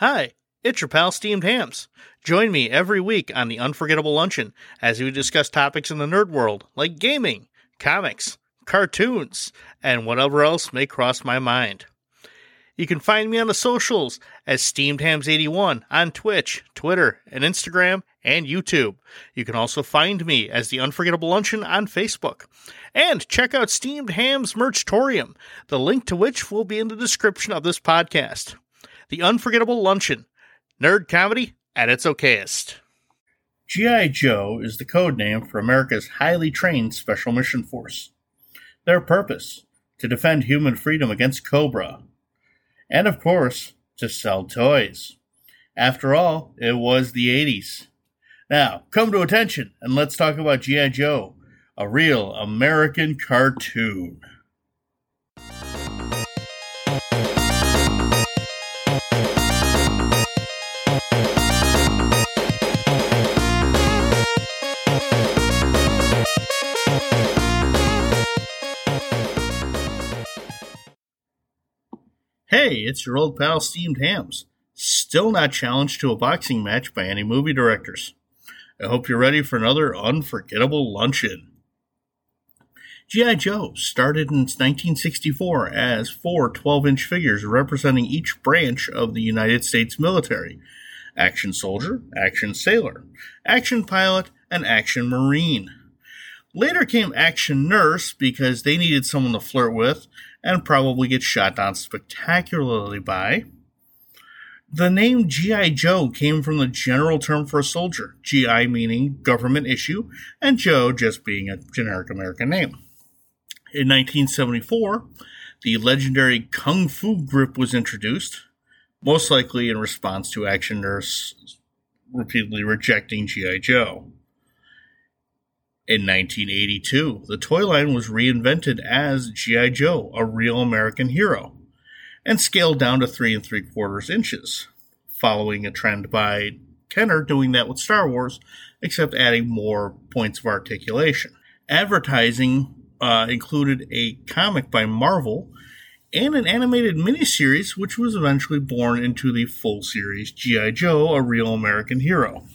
Hi, it's your pal Steamed Hams. Join me every week on the Unforgettable Luncheon as we discuss topics in the nerd world like gaming, comics, cartoons, and whatever else may cross my mind. You can find me on the socials as Steamed Hams 81 on Twitch, Twitter, and Instagram and YouTube. You can also find me as the Unforgettable Luncheon on Facebook. And check out Steamed Hams Merchtorium, the link to which will be in the description of this podcast. The Unforgettable Luncheon, nerd comedy at its okayest. G.I. Joe is the code name for America's highly trained Special Mission Force. Their purpose to defend human freedom against Cobra, and of course, to sell toys. After all, it was the 80s. Now, come to attention and let's talk about G.I. Joe, a real American cartoon. Hey, it's your old pal Steamed Hams. Still not challenged to a boxing match by any movie directors. I hope you're ready for another unforgettable luncheon. G.I. Joe started in 1964 as four 12 inch figures representing each branch of the United States military Action Soldier, Action Sailor, Action Pilot, and Action Marine. Later came Action Nurse because they needed someone to flirt with and probably get shot down spectacularly by. The name G.I. Joe came from the general term for a soldier, GI meaning government issue, and Joe just being a generic American name. In 1974, the legendary Kung Fu grip was introduced, most likely in response to Action Nurse repeatedly rejecting G.I. Joe. In 1982, the toy line was reinvented as G.I. Joe, a real American hero, and scaled down to three and three quarters inches, following a trend by Kenner doing that with Star Wars, except adding more points of articulation. Advertising uh, included a comic by Marvel and an animated miniseries, which was eventually born into the full series G.I. Joe, a real American hero.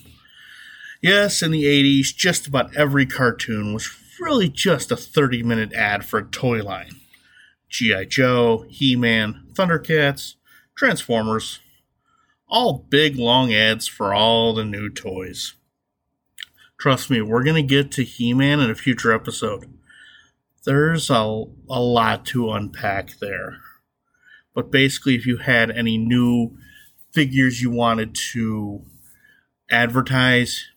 Yes, in the 80s, just about every cartoon was really just a 30 minute ad for a toy line. G.I. Joe, He Man, Thundercats, Transformers, all big long ads for all the new toys. Trust me, we're going to get to He Man in a future episode. There's a, a lot to unpack there. But basically, if you had any new figures you wanted to advertise,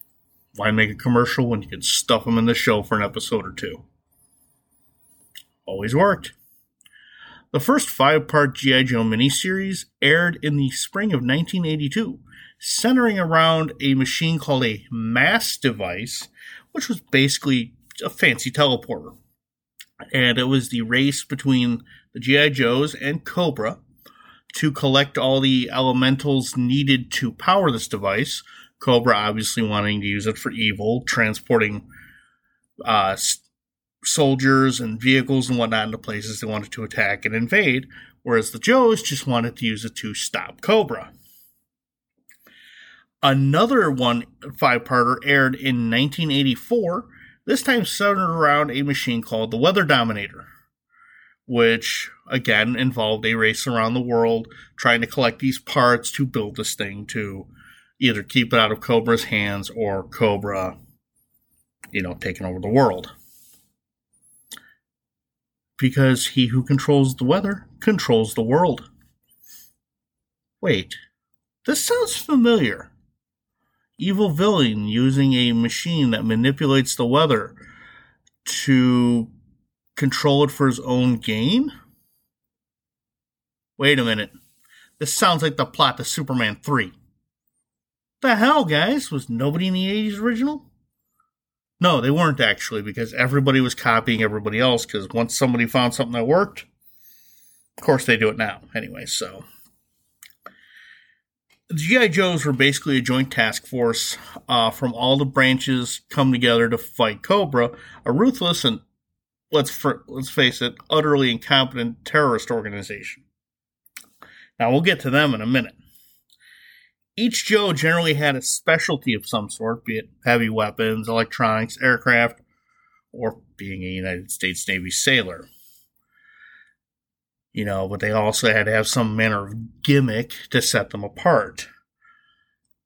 why make a commercial when you can stuff them in the show for an episode or two? Always worked. The first five part G.I. Joe miniseries aired in the spring of 1982, centering around a machine called a mass device, which was basically a fancy teleporter. And it was the race between the G.I. Joes and Cobra to collect all the elementals needed to power this device, Cobra obviously wanting to use it for evil, transporting uh, soldiers and vehicles and whatnot into places they wanted to attack and invade, whereas the Joes just wanted to use it to stop Cobra. Another one five parter aired in 1984, this time centered around a machine called the Weather Dominator, which again involved a race around the world trying to collect these parts to build this thing to either keep it out of Cobra's hands or Cobra, you know, taking over the world. Because he who controls the weather controls the world. Wait, this sounds familiar. Evil villain using a machine that manipulates the weather to control it for his own gain? Wait a minute. This sounds like the plot to Superman 3 the hell, guys? Was nobody in the 80s original? No, they weren't actually, because everybody was copying everybody else, because once somebody found something that worked, of course they do it now. Anyway, so. The G.I. Joes were basically a joint task force uh, from all the branches come together to fight Cobra, a ruthless and, let's, fr- let's face it, utterly incompetent terrorist organization. Now, we'll get to them in a minute. Each Joe generally had a specialty of some sort, be it heavy weapons, electronics, aircraft, or being a United States Navy sailor. You know, but they also had to have some manner of gimmick to set them apart.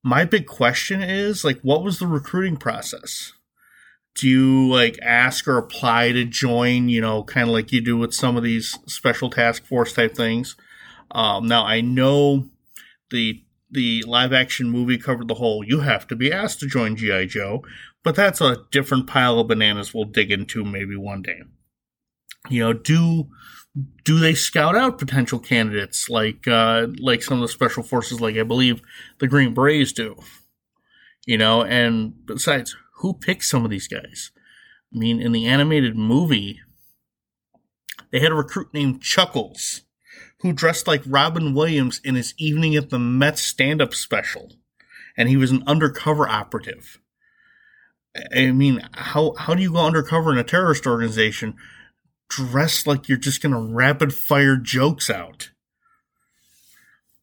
My big question is like, what was the recruiting process? Do you like ask or apply to join, you know, kind of like you do with some of these special task force type things? Um, now, I know the the live action movie covered the whole you have to be asked to join GI Joe, but that's a different pile of bananas we'll dig into maybe one day. You know, do do they scout out potential candidates like uh, like some of the special forces, like I believe the Green Berets do? You know, and besides, who picks some of these guys? I mean, in the animated movie, they had a recruit named Chuckles who dressed like Robin Williams in his Evening at the Met stand up special. And he was an undercover operative. I mean, how, how do you go undercover in a terrorist organization dressed like you're just going to rapid fire jokes out?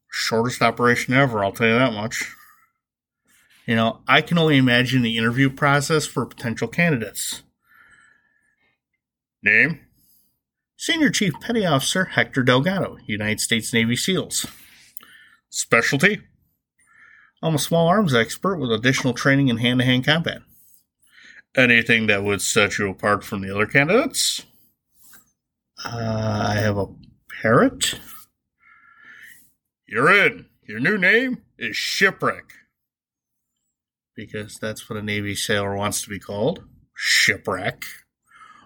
Shortest operation ever, I'll tell you that much. You know, I can only imagine the interview process for potential candidates. Name? Senior Chief Petty Officer Hector Delgado, United States Navy SEALs. Specialty? I'm a small arms expert with additional training in hand to hand combat. Anything that would set you apart from the other candidates? Uh, I have a parrot. You're in. Your new name is Shipwreck. Because that's what a Navy sailor wants to be called Shipwreck.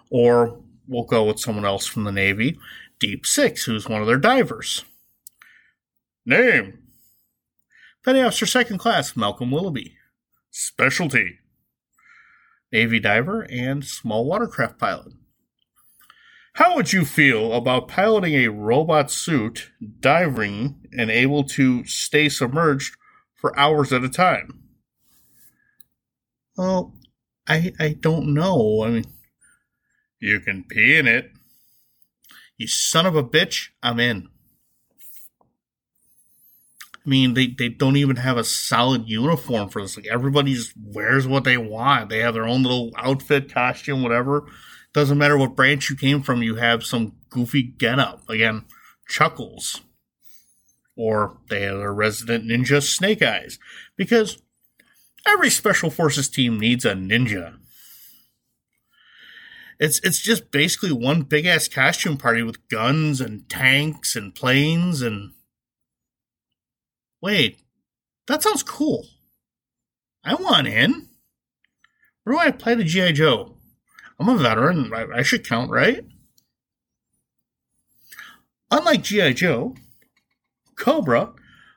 Or we'll go with someone else from the Navy, Deep Six, who's one of their divers. Name Petty Officer Second Class Malcolm Willoughby. Specialty Navy diver and small watercraft pilot. How would you feel about piloting a robot suit, diving, and able to stay submerged for hours at a time? Well, I I don't know. I mean, you can pee in it. You son of a bitch, I'm in. I mean, they, they don't even have a solid uniform for this. Like everybody just wears what they want. They have their own little outfit, costume, whatever. Doesn't matter what branch you came from, you have some goofy getup. Again, Chuckles. Or they have their resident ninja Snake Eyes. Because every Special Forces team needs a ninja. It's it's just basically one big ass costume party with guns and tanks and planes and Wait, that sounds cool. I want in. Where do I apply to GI Joe? I'm a veteran. I, I should count, right? Unlike GI Joe, Cobra,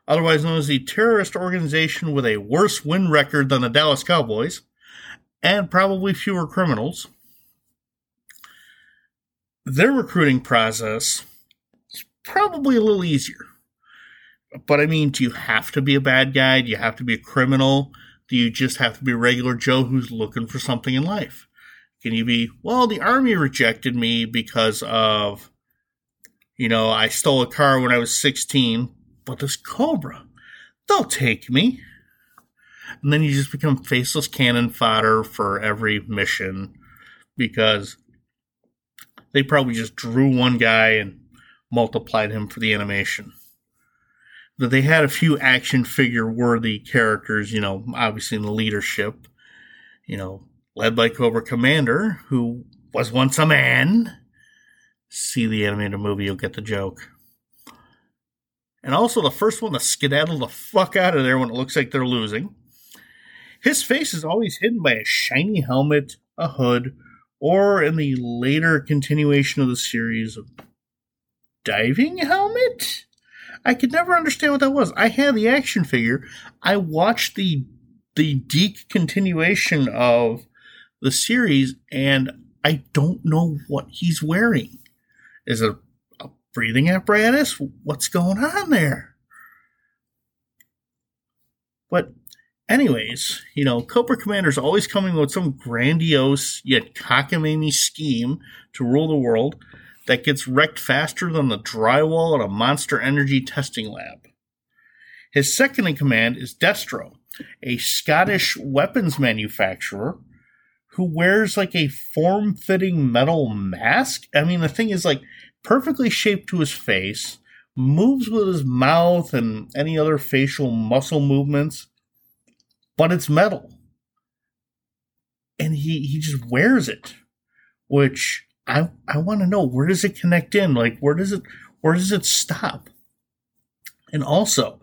otherwise known as the terrorist organization with a worse win record than the Dallas Cowboys, and probably fewer criminals, their recruiting process is probably a little easier. But I mean, do you have to be a bad guy? Do you have to be a criminal? Do you just have to be a regular Joe who's looking for something in life? Can you be, well, the army rejected me because of, you know, I stole a car when I was 16, but this Cobra, they'll take me. And then you just become faceless cannon fodder for every mission because they probably just drew one guy and multiplied him for the animation. That they had a few action figure worthy characters, you know, obviously in the leadership, you know, led by Cobra Commander, who was once a man. See the animated movie, you'll get the joke. And also the first one to skedaddle the fuck out of there when it looks like they're losing. His face is always hidden by a shiny helmet, a hood, or in the later continuation of the series, a diving helmet? I could never understand what that was. I had the action figure. I watched the the DiC continuation of the series, and I don't know what he's wearing. Is it a breathing apparatus? What's going on there? But Anyways, you know, Cobra Commander's always coming with some grandiose yet cockamamie scheme to rule the world that gets wrecked faster than the drywall at a monster energy testing lab. His second in command is Destro, a Scottish weapons manufacturer who wears like a form fitting metal mask. I mean, the thing is like perfectly shaped to his face, moves with his mouth and any other facial muscle movements, but it's metal. And he, he just wears it, which I, I want to know where does it connect in? Like, where does it, where does it stop? And also,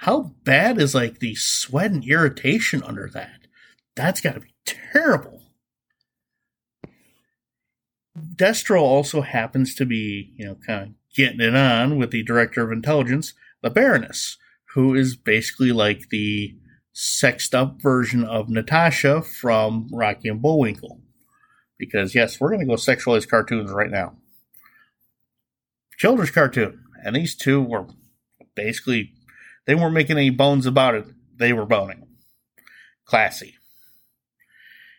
how bad is like the sweat and irritation under that? That's got to be terrible. Destro also happens to be, you know, kind of getting it on with the director of intelligence, the Baroness, who is basically like the sexed up version of Natasha from Rocky and Bullwinkle. Because, yes, we're going to go sexualize cartoons right now. Children's cartoon. And these two were basically, they weren't making any bones about it. They were boning. Classy.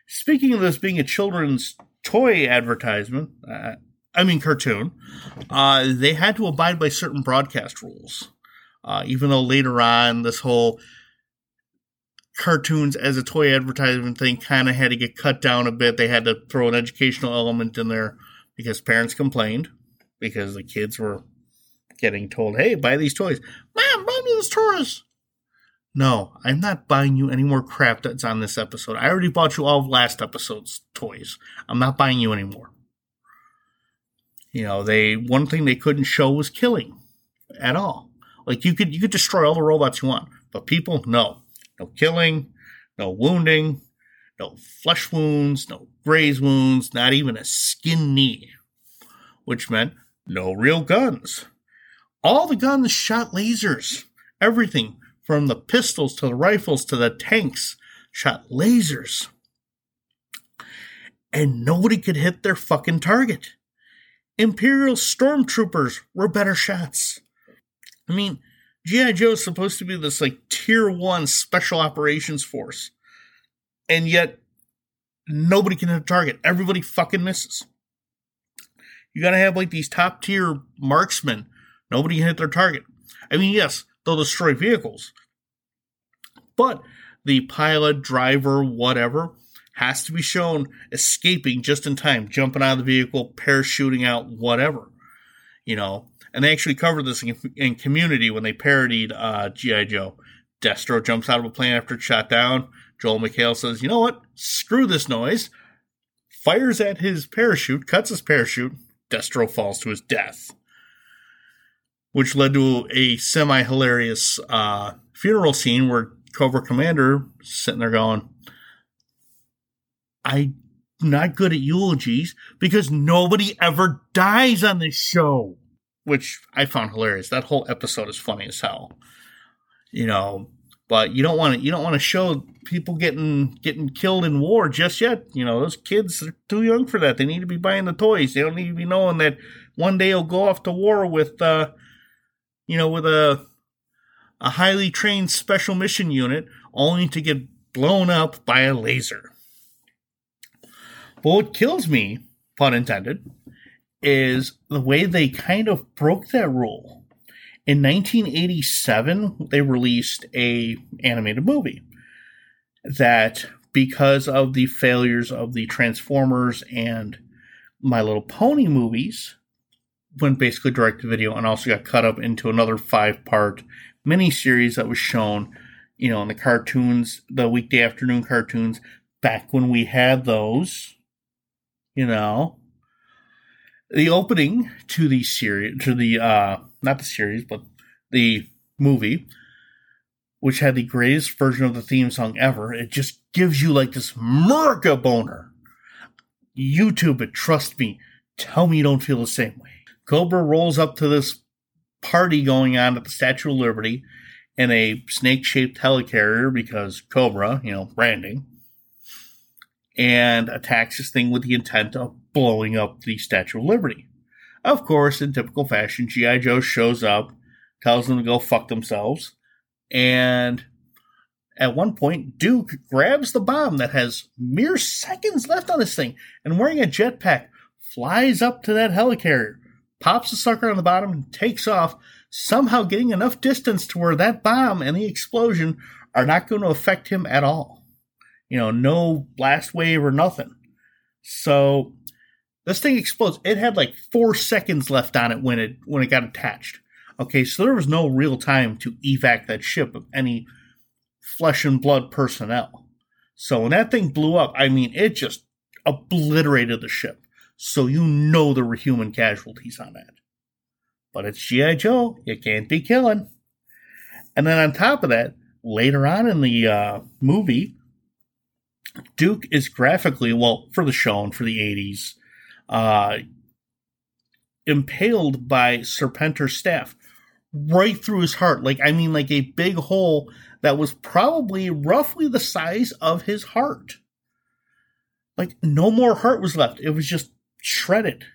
Speaking of this being a children's toy advertisement, uh, I mean cartoon, uh, they had to abide by certain broadcast rules. Uh, even though later on this whole cartoons as a toy advertisement thing kind of had to get cut down a bit, they had to throw an educational element in there because parents complained because the kids were getting told, "Hey, buy these toys." Mom, buy me these toys. No, I'm not buying you any more crap that's on this episode. I already bought you all of last episode's toys. I'm not buying you anymore. You know, they one thing they couldn't show was killing at all. Like you could you could destroy all the robots you want, but people, no. No killing, no wounding, no flesh wounds, no graze wounds, not even a skin knee. Which meant no real guns. All the guns shot lasers. Everything from the pistols to the rifles to the tanks, shot lasers. And nobody could hit their fucking target. Imperial stormtroopers were better shots. I mean, G.I. Joe is supposed to be this like tier one special operations force. And yet nobody can hit a target. Everybody fucking misses. You gotta have like these top tier marksmen. Nobody can hit their target. I mean, yes, they'll destroy vehicles. But the pilot, driver, whatever, has to be shown escaping just in time, jumping out of the vehicle, parachuting out, whatever. You know, and they actually covered this in, in Community when they parodied uh, G.I. Joe. Destro jumps out of a plane after it's shot down. Joel McHale says, You know what? Screw this noise. Fires at his parachute, cuts his parachute. Destro falls to his death which led to a semi hilarious uh, funeral scene where Cobra Commander sitting there going, I'm not good at eulogies because nobody ever dies on this show. Which I found hilarious. That whole episode is funny as hell. You know, but you don't want to you don't want to show people getting getting killed in war just yet. You know, those kids are too young for that. They need to be buying the toys. They don't need to be knowing that one day they'll go off to war with uh, you know, with a a highly trained special mission unit only to get blown up by a laser. But what kills me, pun intended, is the way they kind of broke that rule. In 1987, they released a animated movie that because of the failures of the Transformers and My Little Pony movies, went basically direct to video and also got cut up into another five part miniseries that was shown, you know, in the cartoons, the weekday afternoon cartoons, back when we had those, you know. The opening to the series, to the, uh, not the series, but the movie, which had the greatest version of the theme song ever, it just gives you like this murka boner. YouTube it, trust me. Tell me you don't feel the same way. Cobra rolls up to this party going on at the Statue of Liberty in a snake shaped helicarrier because Cobra, you know, branding, and attacks this thing with the intent of blowing up the Statue of Liberty. Of course, in typical fashion, G.I. Joe shows up, tells them to go fuck themselves, and at one point, Duke grabs the bomb that has mere seconds left on this thing and wearing a jetpack flies up to that helicarrier pops the sucker on the bottom and takes off, somehow getting enough distance to where that bomb and the explosion are not going to affect him at all. You know, no blast wave or nothing. So this thing explodes. It had like four seconds left on it when it when it got attached. Okay, so there was no real time to evac that ship of any flesh and blood personnel. So when that thing blew up, I mean, it just obliterated the ship. So you know there were human casualties on that. But it's G.I. Joe. You can't be killing. And then on top of that, later on in the uh, movie, Duke is graphically, well, for the show and for the 80s, uh, impaled by Serpentor's staff right through his heart. Like, I mean, like a big hole that was probably roughly the size of his heart. Like, no more heart was left. It was just shredded.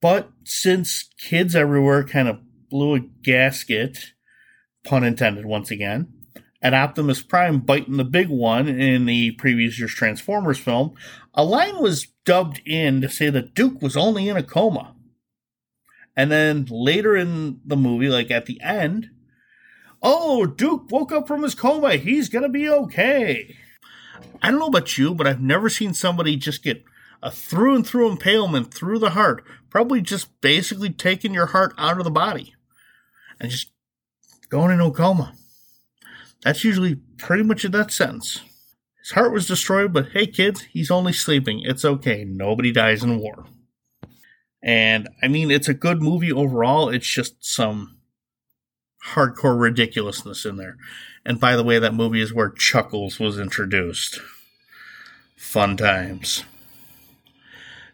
But since kids everywhere kind of blew a gasket, pun intended once again, at Optimus Prime biting the big one in the previous year's Transformers film, a line was dubbed in to say that Duke was only in a coma. And then later in the movie, like at the end, oh, Duke woke up from his coma. He's going to be okay. I don't know about you, but I've never seen somebody just get a through and through impalement through the heart, probably just basically taking your heart out of the body and just going into a coma. That's usually pretty much a that sentence. His heart was destroyed, but hey, kids, he's only sleeping. It's okay. Nobody dies in war. And I mean, it's a good movie overall. It's just some hardcore ridiculousness in there. And by the way, that movie is where Chuckles was introduced. Fun times.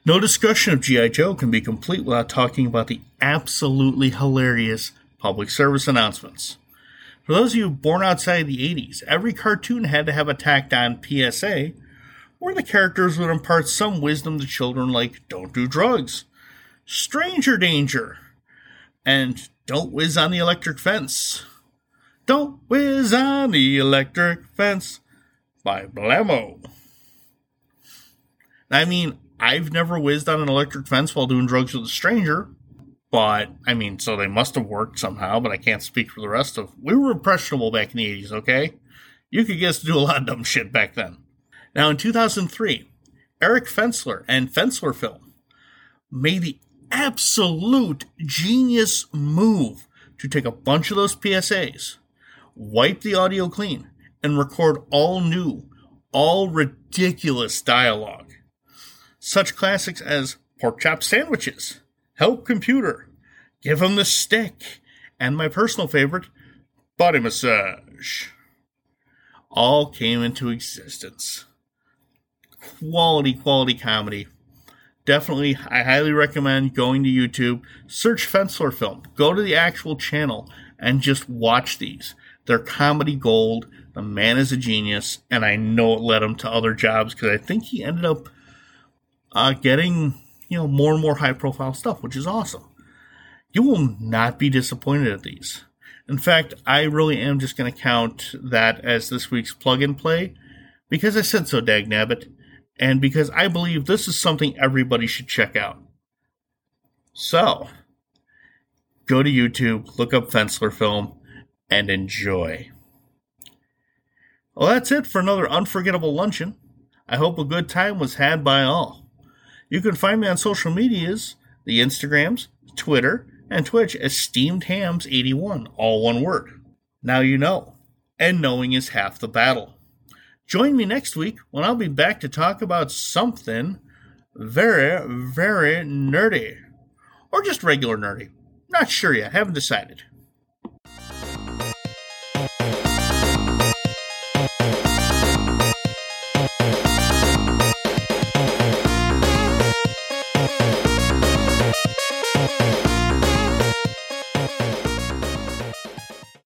No discussion of G.I. Joe can be complete without talking about the absolutely hilarious public service announcements. For those of you born outside the 80s, every cartoon had to have a tacked on PSA where the characters would impart some wisdom to children like don't do drugs, stranger danger, and don't whiz on the electric fence. Don't whiz on the electric fence by Blammo. I mean, I've never whizzed on an electric fence while doing drugs with a stranger, but I mean, so they must have worked somehow, but I can't speak for the rest of we were impressionable back in the 80s, okay? You could get to do a lot of dumb shit back then. Now in 2003, Eric Fensler and Fensler Film made the absolute genius move to take a bunch of those PSAs, wipe the audio clean, and record all new, all ridiculous dialogue. Such classics as pork chop sandwiches, Help Computer, Give Him the Stick, and my personal favorite, Body Massage, all came into existence. Quality, quality comedy. Definitely, I highly recommend going to YouTube, search Fensler Film, go to the actual channel, and just watch these. They're comedy gold. The man is a genius, and I know it led him to other jobs because I think he ended up uh, getting you know, more and more high profile stuff, which is awesome. You will not be disappointed at these. In fact, I really am just going to count that as this week's plug and play because I said so, Dag Nabbit, and because I believe this is something everybody should check out. So, go to YouTube, look up Fensler Film, and enjoy. Well, that's it for another unforgettable luncheon. I hope a good time was had by all. You can find me on social medias, the Instagrams, Twitter, and Twitch as Steamed Hams 81, all one word. Now you know, and knowing is half the battle. Join me next week when I'll be back to talk about something very, very nerdy. Or just regular nerdy. Not sure yet, haven't decided.